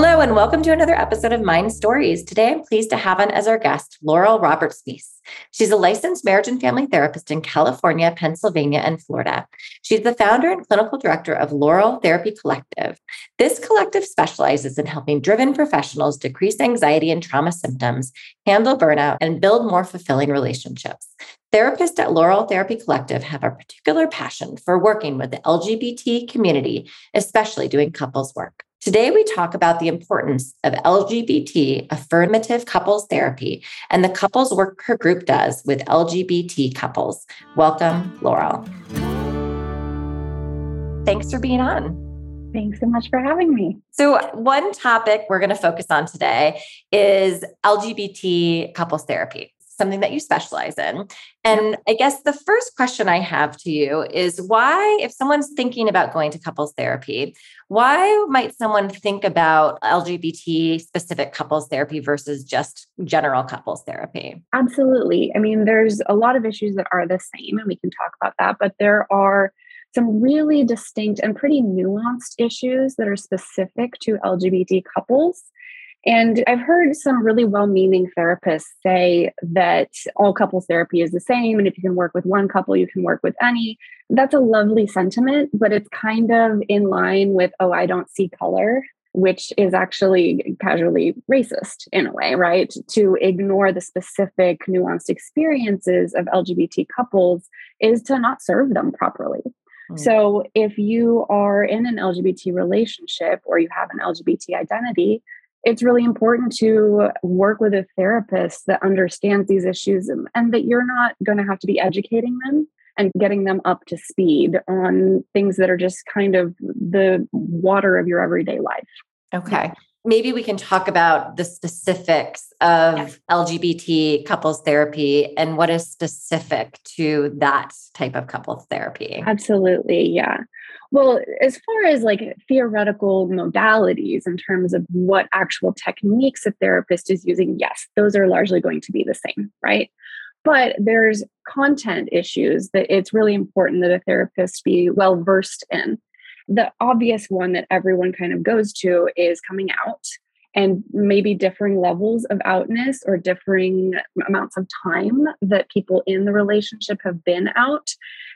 Hello, and welcome to another episode of Mind Stories. Today, I'm pleased to have on as our guest Laurel Roberts Meese. She's a licensed marriage and family therapist in California, Pennsylvania, and Florida. She's the founder and clinical director of Laurel Therapy Collective. This collective specializes in helping driven professionals decrease anxiety and trauma symptoms, handle burnout, and build more fulfilling relationships. Therapists at Laurel Therapy Collective have a particular passion for working with the LGBT community, especially doing couples work. Today, we talk about the importance of LGBT affirmative couples therapy and the couples work her group does with LGBT couples. Welcome, Laurel. Thanks for being on. Thanks so much for having me. So, one topic we're going to focus on today is LGBT couples therapy something that you specialize in. And I guess the first question I have to you is why, if someone's thinking about going to couples therapy, why might someone think about LGBT specific couples therapy versus just general couples therapy? Absolutely. I mean, there's a lot of issues that are the same, and we can talk about that, but there are some really distinct and pretty nuanced issues that are specific to LGBT couples and I've heard some really well meaning therapists say that all couples therapy is the same. And if you can work with one couple, you can work with any. That's a lovely sentiment, but it's kind of in line with, oh, I don't see color, which is actually casually racist in a way, right? To ignore the specific nuanced experiences of LGBT couples is to not serve them properly. Hmm. So, if you are in an LGBT relationship or you have an LGBT identity, it's really important to work with a therapist that understands these issues and, and that you're not going to have to be educating them and getting them up to speed on things that are just kind of the water of your everyday life. Okay. Maybe we can talk about the specifics of yeah. LGBT couples therapy and what is specific to that type of couples therapy. Absolutely. Yeah. Well, as far as like theoretical modalities in terms of what actual techniques a therapist is using, yes, those are largely going to be the same, right? But there's content issues that it's really important that a therapist be well versed in. The obvious one that everyone kind of goes to is coming out and maybe differing levels of outness or differing amounts of time that people in the relationship have been out.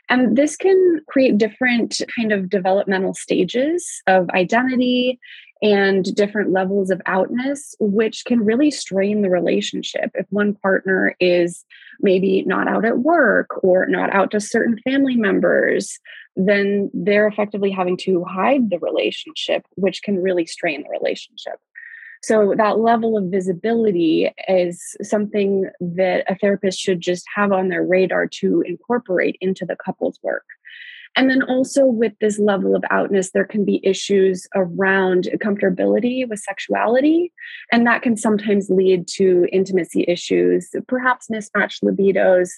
And this can create different kind of developmental stages of identity and different levels of outness, which can really strain the relationship. If one partner is maybe not out at work or not out to certain family members, then they're effectively having to hide the relationship, which can really strain the relationship. So, that level of visibility is something that a therapist should just have on their radar to incorporate into the couple's work. And then also with this level of outness, there can be issues around comfortability with sexuality. And that can sometimes lead to intimacy issues, perhaps mismatched libidos.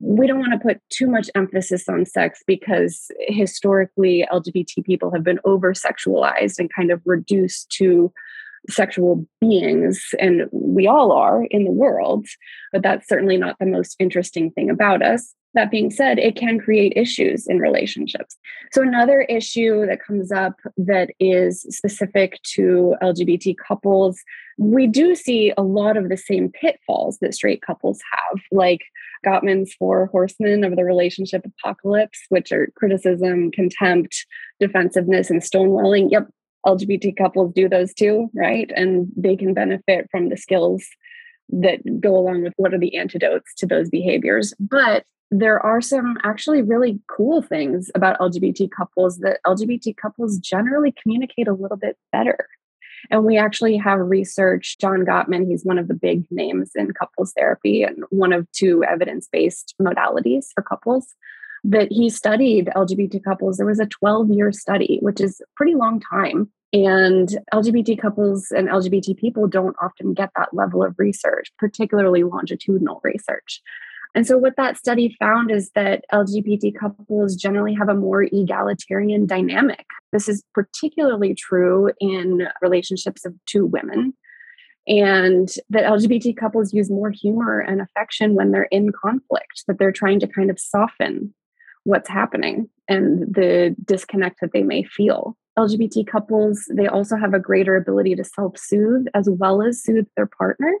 We don't want to put too much emphasis on sex because historically LGBT people have been over sexualized and kind of reduced to sexual beings, and we all are in the world, but that's certainly not the most interesting thing about us. That being said, it can create issues in relationships. So, another issue that comes up that is specific to LGBT couples, we do see a lot of the same pitfalls that straight couples have, like Gottman's four horsemen of the relationship apocalypse, which are criticism, contempt, defensiveness, and stonewalling. Yep, LGBT couples do those too, right? And they can benefit from the skills that go along with what are the antidotes to those behaviors. But there are some actually really cool things about LGBT couples that LGBT couples generally communicate a little bit better. And we actually have research. John Gottman, he's one of the big names in couples therapy and one of two evidence based modalities for couples that he studied LGBT couples. There was a 12 year study, which is a pretty long time. And LGBT couples and LGBT people don't often get that level of research, particularly longitudinal research. And so, what that study found is that LGBT couples generally have a more egalitarian dynamic. This is particularly true in relationships of two women, and that LGBT couples use more humor and affection when they're in conflict, that they're trying to kind of soften what's happening and the disconnect that they may feel. LGBT couples, they also have a greater ability to self soothe as well as soothe their partner.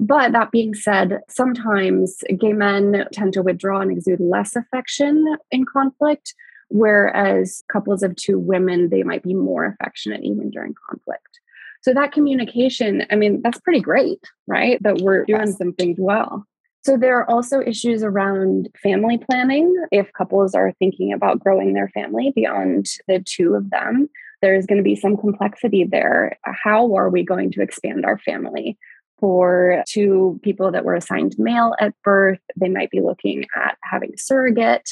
But that being said, sometimes gay men tend to withdraw and exude less affection in conflict, whereas couples of two women, they might be more affectionate even during conflict. So that communication, I mean, that's pretty great, right? That we're doing yes. some things well. So there are also issues around family planning. If couples are thinking about growing their family beyond the two of them, there's going to be some complexity there. How are we going to expand our family? For two people that were assigned male at birth, they might be looking at having a surrogate.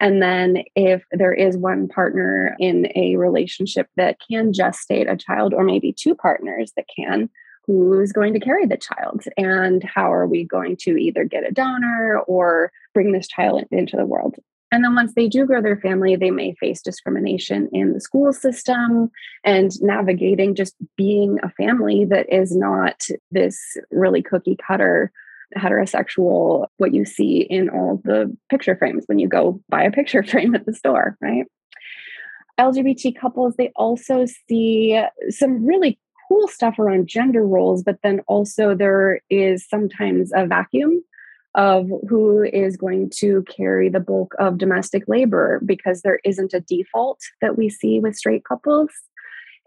And then, if there is one partner in a relationship that can gestate a child, or maybe two partners that can, who's going to carry the child? And how are we going to either get a donor or bring this child into the world? And then once they do grow their family, they may face discrimination in the school system and navigating just being a family that is not this really cookie cutter heterosexual, what you see in all the picture frames when you go buy a picture frame at the store, right? LGBT couples, they also see some really cool stuff around gender roles, but then also there is sometimes a vacuum of who is going to carry the bulk of domestic labor because there isn't a default that we see with straight couples.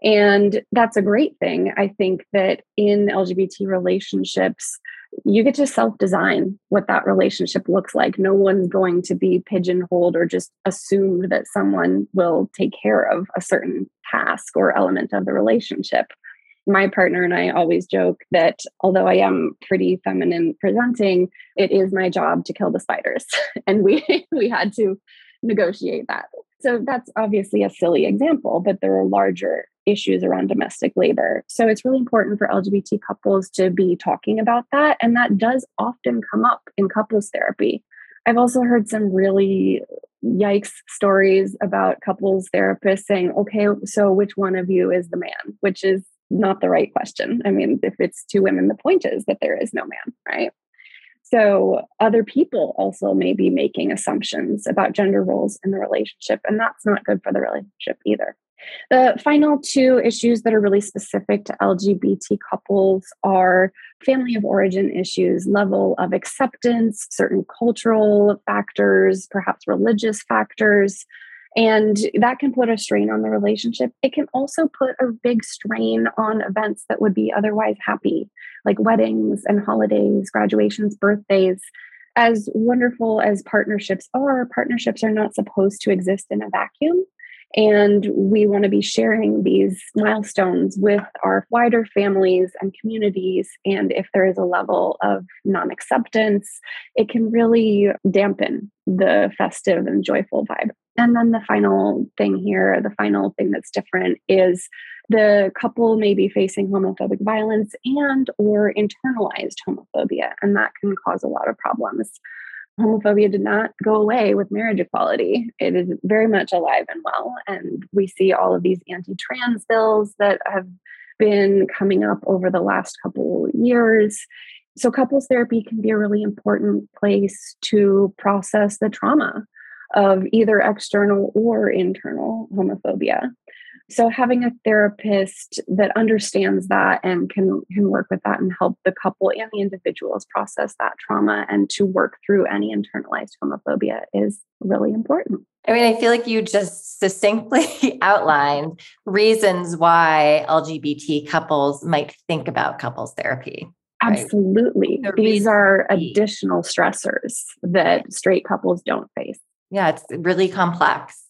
And that's a great thing. I think that in LGBT relationships, you get to self design what that relationship looks like. No one's going to be pigeonholed or just assumed that someone will take care of a certain task or element of the relationship. My partner and I always joke that although I am pretty feminine presenting, it is my job to kill the spiders. and we we had to negotiate that. So that's obviously a silly example, but there are larger issues around domestic labor. So it's really important for LGBT couples to be talking about that. And that does often come up in couples therapy. I've also heard some really yikes stories about couples therapists saying, okay, so which one of you is the man? Which is not the right question. I mean, if it's two women, the point is that there is no man, right? So other people also may be making assumptions about gender roles in the relationship, and that's not good for the relationship either. The final two issues that are really specific to LGBT couples are family of origin issues, level of acceptance, certain cultural factors, perhaps religious factors. And that can put a strain on the relationship. It can also put a big strain on events that would be otherwise happy, like weddings and holidays, graduations, birthdays. As wonderful as partnerships are, partnerships are not supposed to exist in a vacuum. And we want to be sharing these milestones with our wider families and communities. And if there is a level of non acceptance, it can really dampen the festive and joyful vibe. And then the final thing here, the final thing that's different is the couple may be facing homophobic violence and or internalized homophobia and that can cause a lot of problems homophobia did not go away with marriage equality. It is very much alive and well. And we see all of these anti trans bills that have been coming up over the last couple years. So, couples therapy can be a really important place to process the trauma of either external or internal homophobia so having a therapist that understands that and can can work with that and help the couple and the individuals process that trauma and to work through any internalized homophobia is really important I mean, I feel like you just succinctly outlined reasons why LGBT couples might think about couples therapy. Right? Absolutely. The These are additional stressors that straight couples don't face. Yeah, it's really complex.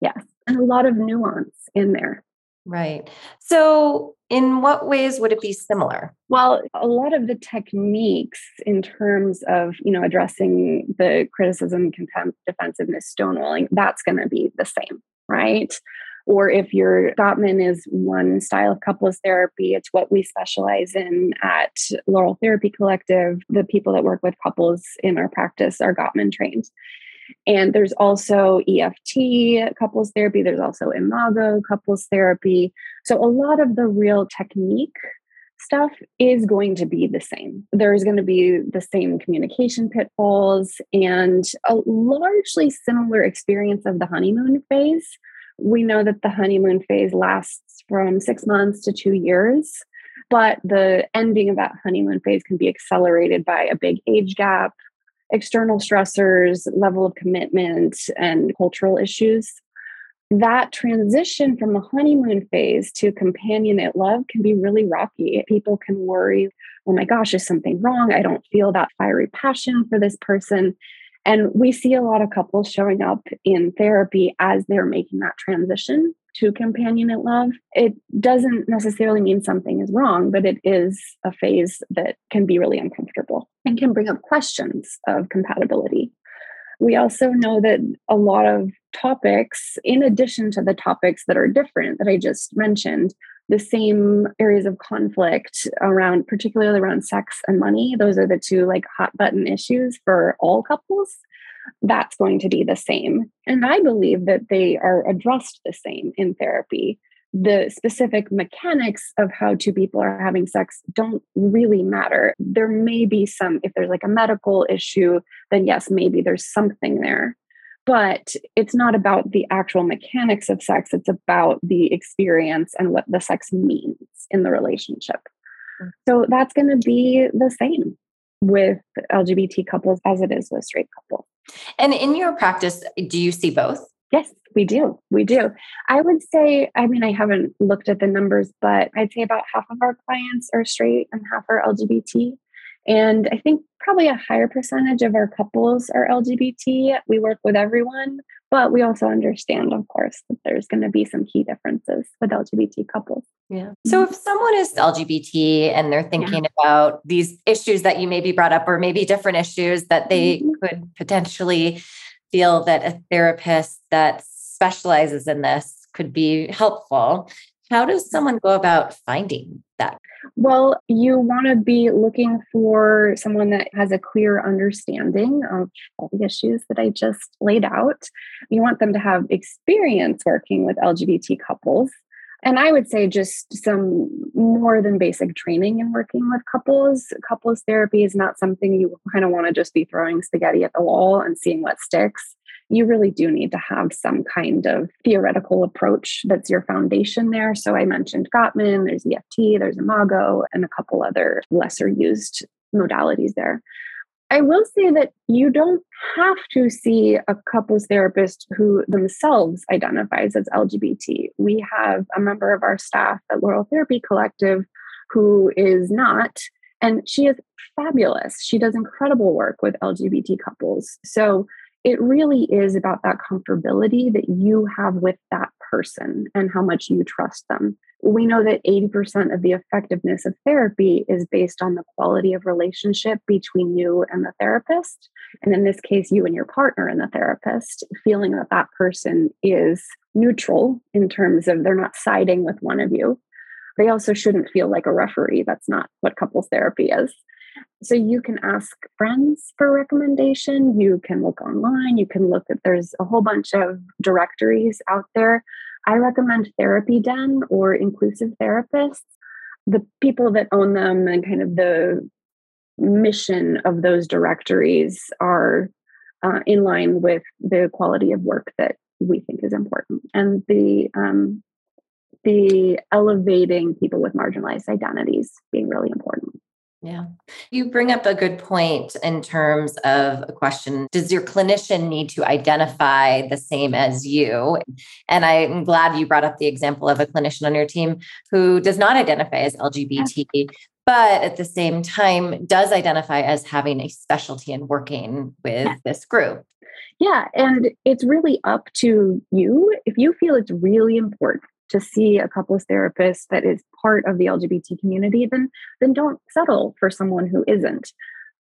Yes and a lot of nuance in there. Right. So, in what ways would it be similar? Well, a lot of the techniques in terms of, you know, addressing the criticism, contempt, defensiveness, stonewalling, that's going to be the same, right? Or if your Gottman is one style of couples therapy, it's what we specialize in at Laurel Therapy Collective. The people that work with couples in our practice are Gottman trained. And there's also EFT couples therapy, there's also Imago couples therapy. So a lot of the real technique stuff is going to be the same. There's going to be the same communication pitfalls and a largely similar experience of the honeymoon phase. We know that the honeymoon phase lasts from six months to two years, but the ending of that honeymoon phase can be accelerated by a big age gap, external stressors, level of commitment, and cultural issues that transition from the honeymoon phase to companionate love can be really rocky. People can worry, oh my gosh, is something wrong? I don't feel that fiery passion for this person. And we see a lot of couples showing up in therapy as they're making that transition to companionate love. It doesn't necessarily mean something is wrong, but it is a phase that can be really uncomfortable and can bring up questions of compatibility. We also know that a lot of topics, in addition to the topics that are different that I just mentioned, the same areas of conflict around, particularly around sex and money, those are the two like hot button issues for all couples. That's going to be the same. And I believe that they are addressed the same in therapy the specific mechanics of how two people are having sex don't really matter. There may be some, if there's like a medical issue, then yes, maybe there's something there. But it's not about the actual mechanics of sex, it's about the experience and what the sex means in the relationship. Mm. So that's going to be the same with LGBT couples as it is with straight couples. And in your practice, do you see both? Yes, we do. We do. I would say, I mean, I haven't looked at the numbers, but I'd say about half of our clients are straight and half are LGBT. And I think probably a higher percentage of our couples are LGBT. We work with everyone, but we also understand, of course, that there's going to be some key differences with LGBT couples. Yeah. So if someone is LGBT and they're thinking yeah. about these issues that you maybe brought up, or maybe different issues that they mm-hmm. could potentially feel that a therapist that specializes in this could be helpful. How does someone go about finding that? Well, you want to be looking for someone that has a clear understanding of all the issues that I just laid out. You want them to have experience working with LGBT couples. And I would say just some more than basic training in working with couples. Couples therapy is not something you kind of want to just be throwing spaghetti at the wall and seeing what sticks you really do need to have some kind of theoretical approach that's your foundation there. So I mentioned Gottman, there's EFT, there's Imago, and a couple other lesser used modalities there. I will say that you don't have to see a couples therapist who themselves identifies as LGBT. We have a member of our staff at Laurel Therapy Collective who is not, and she is fabulous. She does incredible work with LGBT couples. So it really is about that comfortability that you have with that person and how much you trust them. We know that 80% of the effectiveness of therapy is based on the quality of relationship between you and the therapist. And in this case, you and your partner and the therapist, feeling that that person is neutral in terms of they're not siding with one of you. They also shouldn't feel like a referee. That's not what couples therapy is. So you can ask friends for recommendation. You can look online. You can look at there's a whole bunch of directories out there. I recommend Therapy Den or Inclusive Therapists. The people that own them and kind of the mission of those directories are uh, in line with the quality of work that we think is important and the um, the elevating people with marginalized identities being really important. Yeah. You bring up a good point in terms of a question Does your clinician need to identify the same as you? And I'm glad you brought up the example of a clinician on your team who does not identify as LGBT, but at the same time does identify as having a specialty in working with this group. Yeah. And it's really up to you. If you feel it's really important to see a couples therapist that is part of the LGBT community, then then don't settle for someone who isn't.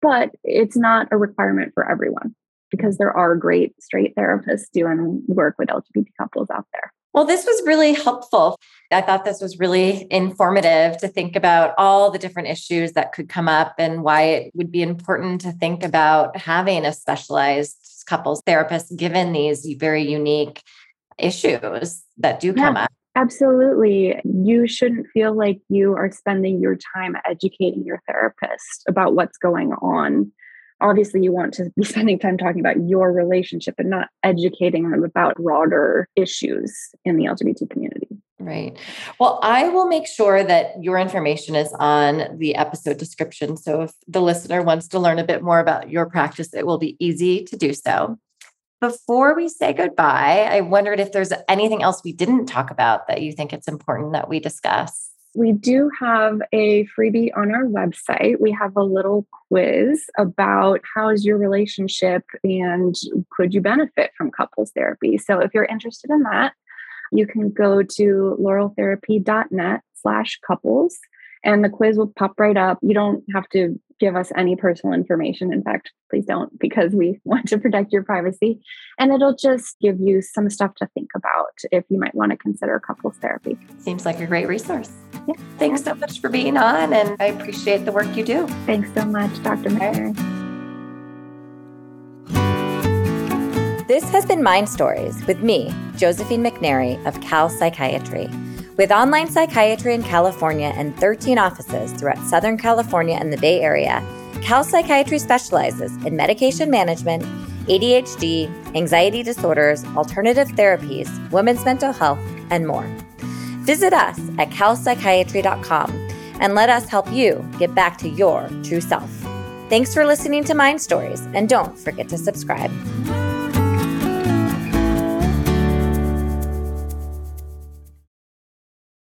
But it's not a requirement for everyone because there are great straight therapists doing work with LGBT couples out there. Well, this was really helpful. I thought this was really informative to think about all the different issues that could come up and why it would be important to think about having a specialized couples therapist given these very unique issues that do come up. Absolutely. You shouldn't feel like you are spending your time educating your therapist about what's going on. Obviously, you want to be spending time talking about your relationship and not educating them about broader issues in the LGBT community. Right. Well, I will make sure that your information is on the episode description. So if the listener wants to learn a bit more about your practice, it will be easy to do so. Before we say goodbye, I wondered if there's anything else we didn't talk about that you think it's important that we discuss. We do have a freebie on our website. We have a little quiz about how's your relationship and could you benefit from couples therapy. So if you're interested in that, you can go to laureltherapy.net slash couples and the quiz will pop right up. You don't have to give us any personal information. In fact, please don't because we want to protect your privacy. And it'll just give you some stuff to think about if you might want to consider couples therapy. Seems like a great resource. Yeah. Thanks so much for being on, and I appreciate the work you do. Thanks so much, Dr. McNary. This has been Mind Stories with me, Josephine McNary of Cal Psychiatry. With online psychiatry in California and 13 offices throughout Southern California and the Bay Area, Cal Psychiatry specializes in medication management, ADHD, anxiety disorders, alternative therapies, women's mental health, and more. Visit us at calpsychiatry.com and let us help you get back to your true self. Thanks for listening to Mind Stories, and don't forget to subscribe.